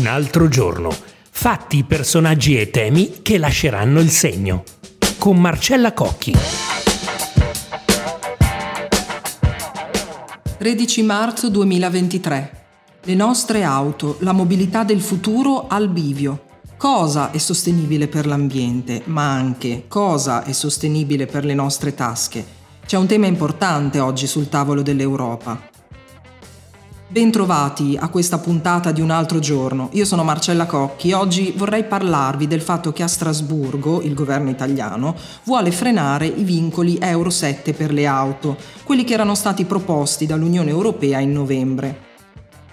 Un altro giorno. Fatti, personaggi e temi che lasceranno il segno. Con Marcella Cocchi. 13 marzo 2023. Le nostre auto, la mobilità del futuro al bivio. Cosa è sostenibile per l'ambiente, ma anche cosa è sostenibile per le nostre tasche? C'è un tema importante oggi sul tavolo dell'Europa. Bentrovati a questa puntata di un altro giorno. Io sono Marcella Cocchi oggi vorrei parlarvi del fatto che a Strasburgo il governo italiano vuole frenare i vincoli Euro 7 per le auto, quelli che erano stati proposti dall'Unione Europea in novembre.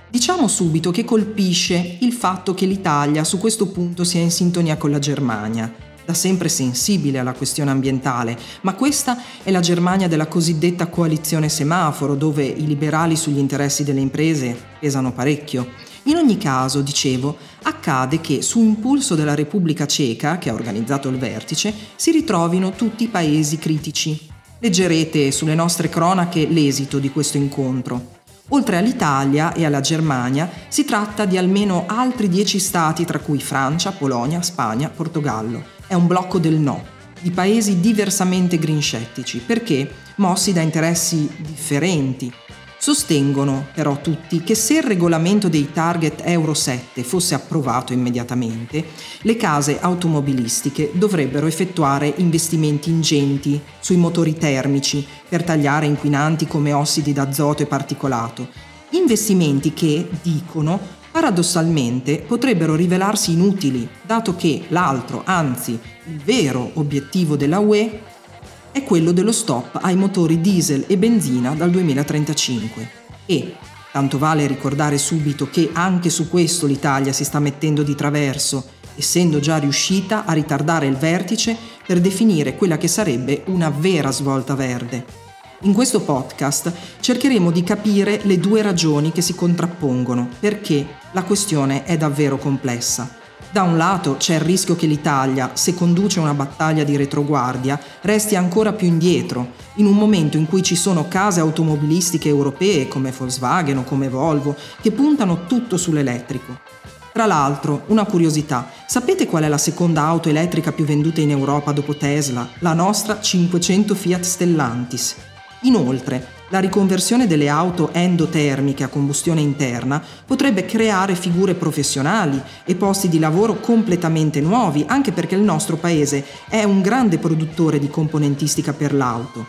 Diciamo subito che colpisce il fatto che l'Italia su questo punto sia in sintonia con la Germania da sempre sensibile alla questione ambientale, ma questa è la Germania della cosiddetta coalizione semaforo, dove i liberali sugli interessi delle imprese pesano parecchio. In ogni caso, dicevo, accade che su impulso della Repubblica Ceca, che ha organizzato il vertice, si ritrovino tutti i paesi critici. Leggerete sulle nostre cronache l'esito di questo incontro. Oltre all'Italia e alla Germania, si tratta di almeno altri dieci stati, tra cui Francia, Polonia, Spagna, Portogallo è un blocco del no, di paesi diversamente grinscettici, perché, mossi da interessi differenti, sostengono però tutti che se il regolamento dei target Euro 7 fosse approvato immediatamente, le case automobilistiche dovrebbero effettuare investimenti ingenti sui motori termici per tagliare inquinanti come ossidi d'azoto e particolato, investimenti che, dicono, paradossalmente potrebbero rivelarsi inutili, dato che l'altro, anzi il vero obiettivo della UE è quello dello stop ai motori diesel e benzina dal 2035. E, tanto vale ricordare subito che anche su questo l'Italia si sta mettendo di traverso, essendo già riuscita a ritardare il vertice per definire quella che sarebbe una vera svolta verde in questo podcast cercheremo di capire le due ragioni che si contrappongono, perché la questione è davvero complessa. Da un lato c'è il rischio che l'Italia, se conduce una battaglia di retroguardia, resti ancora più indietro, in un momento in cui ci sono case automobilistiche europee come Volkswagen o come Volvo che puntano tutto sull'elettrico. Tra l'altro, una curiosità, sapete qual è la seconda auto elettrica più venduta in Europa dopo Tesla? La nostra 500 Fiat Stellantis. Inoltre, la riconversione delle auto endotermiche a combustione interna potrebbe creare figure professionali e posti di lavoro completamente nuovi, anche perché il nostro paese è un grande produttore di componentistica per l'auto.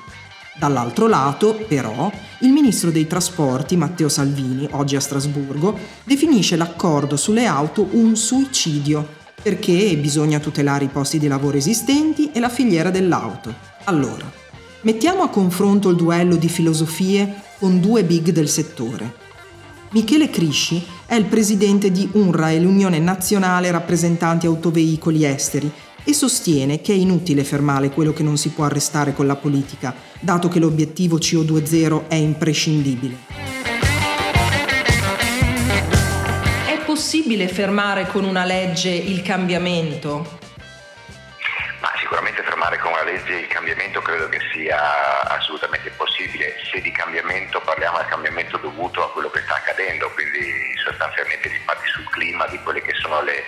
Dall'altro lato, però, il ministro dei trasporti, Matteo Salvini, oggi a Strasburgo, definisce l'accordo sulle auto un suicidio, perché bisogna tutelare i posti di lavoro esistenti e la filiera dell'auto. Allora, Mettiamo a confronto il duello di filosofie con due big del settore. Michele Crisci è il presidente di UNRWA l'Unione Nazionale Rappresentanti Autoveicoli Esteri e sostiene che è inutile fermare quello che non si può arrestare con la politica, dato che l'obiettivo CO2 è imprescindibile. È possibile fermare con una legge il cambiamento? Legge il cambiamento credo che sia assolutamente possibile, se di cambiamento parliamo del cambiamento dovuto a quello che sta accadendo, quindi sostanzialmente gli impatti sul clima di quelle che sono le,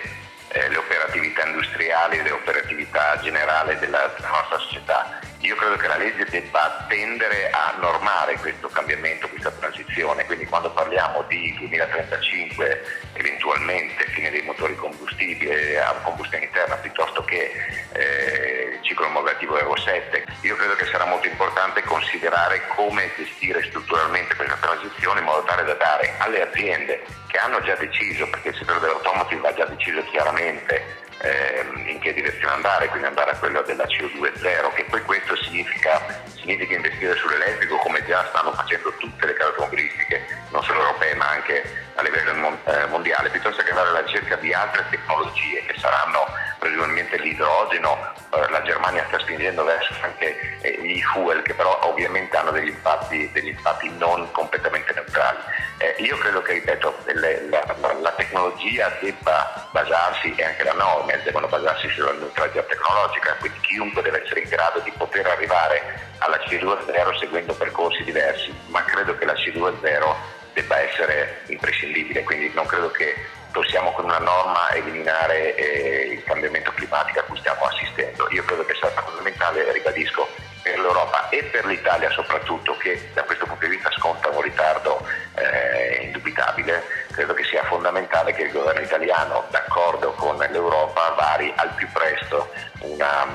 eh, le operatività industriali, le operatività generali della, della nostra società. Io credo che la legge debba tendere a normare questo cambiamento, questa transizione, quindi quando parliamo di 2035, eventualmente fine dei motori combustibili a combustione interna piuttosto che eh, ciclo omologativo Euro 7, io credo che sarà molto importante considerare come gestire strutturalmente questa transizione in modo tale da dare alle aziende che hanno già deciso, perché il settore dell'automotive ha già deciso chiaramente eh, in che direzione andare, quindi andare a quello della CO2 zero, che poi questo significa, significa investire sull'elettrico come già stanno facendo tutte le case automobilistiche, non solo europee ma anche a livello eh, mondiale, piuttosto che andare alla ricerca di altre tecnologie che saranno presumibilmente l'idrogeno, eh, la Germania sta spingendo verso anche eh, gli fuel che però ovviamente hanno degli impatti, degli impatti non completamente neutrali. Eh, io credo che, ripeto, le, la, la, la, tecnologia debba basarsi e anche le norme devono basarsi sulla neutralità tecnologica, quindi chiunque deve essere in grado di poter arrivare alla CO2 zero seguendo percorsi diversi, ma credo che la CO2 zero debba essere imprescindibile, quindi non credo che possiamo con una norma eliminare eh, il cambiamento climatico a cui stiamo assistendo. Io credo che sia fondamentale, ribadisco, per l'Europa e per l'Italia soprattutto, che da questo punto di vista sconta un ritardo eh, indubitabile, credo che sia fondamentale che il governo italiano, d'accordo con l'Europa, vari al più presto una,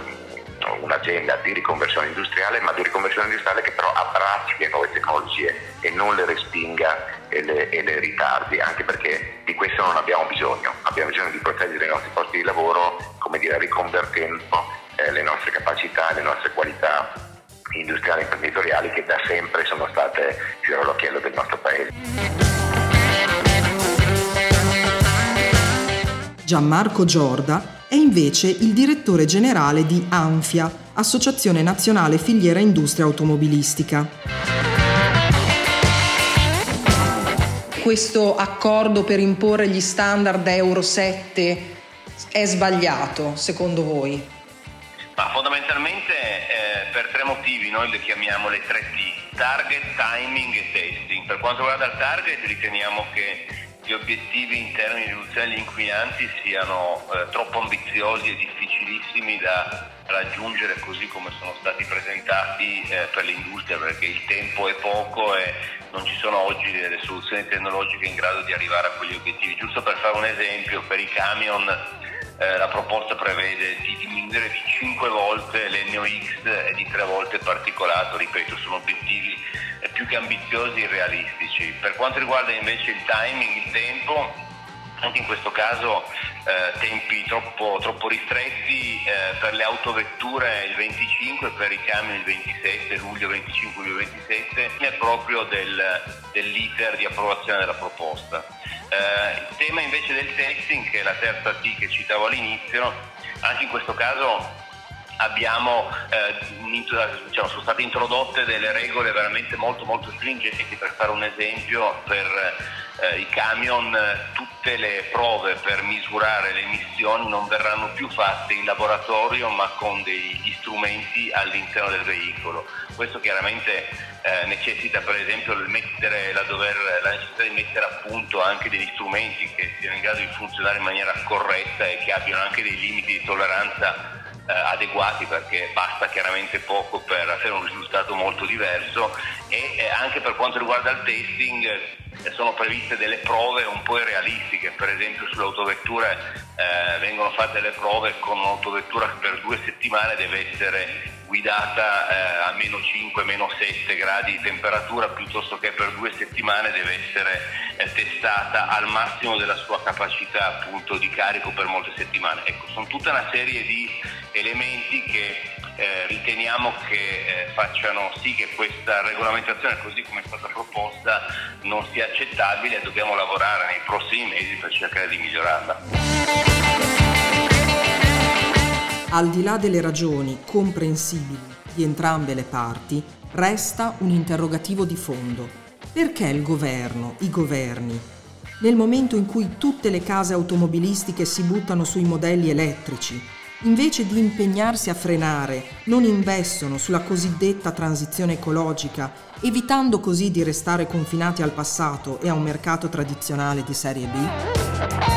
un'agenda di riconversione industriale, ma di riconversione industriale che però abbracci le nuove tecnologie e non le respinga e le, e le ritardi, anche perché di questo non abbiamo bisogno, abbiamo bisogno di proteggere i nostri posti di lavoro, come dire, riconvertendo eh, le nostre capacità, le nostre qualità industriali e imprenditoriali che da sempre sono state fiore all'occhiello del nostro Paese. Gianmarco Giorda è invece il direttore generale di ANFIA, Associazione Nazionale Filiera Industria Automobilistica. Questo accordo per imporre gli standard Euro 7 è sbagliato, secondo voi? Ma fondamentalmente eh, per tre motivi noi le chiamiamo le tre T, target, timing e testing. Per quanto riguarda il target riteniamo che gli obiettivi in termini di riduzione degli inquinanti siano eh, troppo ambiziosi e difficilissimi da raggiungere così come sono stati presentati eh, per l'industria perché il tempo è poco e non ci sono oggi delle soluzioni tecnologiche in grado di arrivare a quegli obiettivi. Giusto per fare un esempio, per i camion eh, la proposta prevede di diminuire di 5 volte l'NOx e di 3 volte il particolato, ripeto, sono obiettivi eh, più che ambiziosi e realistici. Per quanto riguarda invece il timing, il tempo, anche in questo caso eh, tempi troppo, troppo ristretti, eh, per le autovetture il 25, per i camion il 27, luglio 25, luglio 27, è proprio del, dell'iter di approvazione della proposta. Eh, il tema invece del testing, che è la terza T che citavo all'inizio, anche in questo caso abbiamo, eh, diciamo, sono state introdotte delle regole veramente molto molto stringenti, per fare un esempio, per eh, i camion tutte le prove per misurare le emissioni non verranno più fatte in laboratorio ma con degli strumenti all'interno del veicolo. Questo chiaramente eh, necessita per esempio mettere, la, dover, la, necessità di mettere a punto anche degli strumenti che siano in grado di funzionare in maniera corretta e che abbiano anche dei limiti di tolleranza eh, adeguati perché basta chiaramente poco per avere un risultato molto diverso e eh, anche per quanto riguarda il testing eh, sono previste delle prove un po' irrealistiche, per esempio sulle autovetture eh, vengono fatte le prove con un'autovettura che per due settimane deve essere guidata eh, a meno 5, meno 7 gradi di temperatura piuttosto che per due settimane deve essere testata al massimo della sua capacità appunto di carico per molte settimane. Ecco, sono tutta una serie di elementi che eh, riteniamo che eh, facciano sì che questa regolamentazione così come è stata proposta non sia accettabile e dobbiamo lavorare nei prossimi mesi per cercare di migliorarla. Al di là delle ragioni comprensibili di entrambe le parti, resta un interrogativo di fondo. Perché il governo, i governi, nel momento in cui tutte le case automobilistiche si buttano sui modelli elettrici, invece di impegnarsi a frenare, non investono sulla cosiddetta transizione ecologica, evitando così di restare confinati al passato e a un mercato tradizionale di serie B?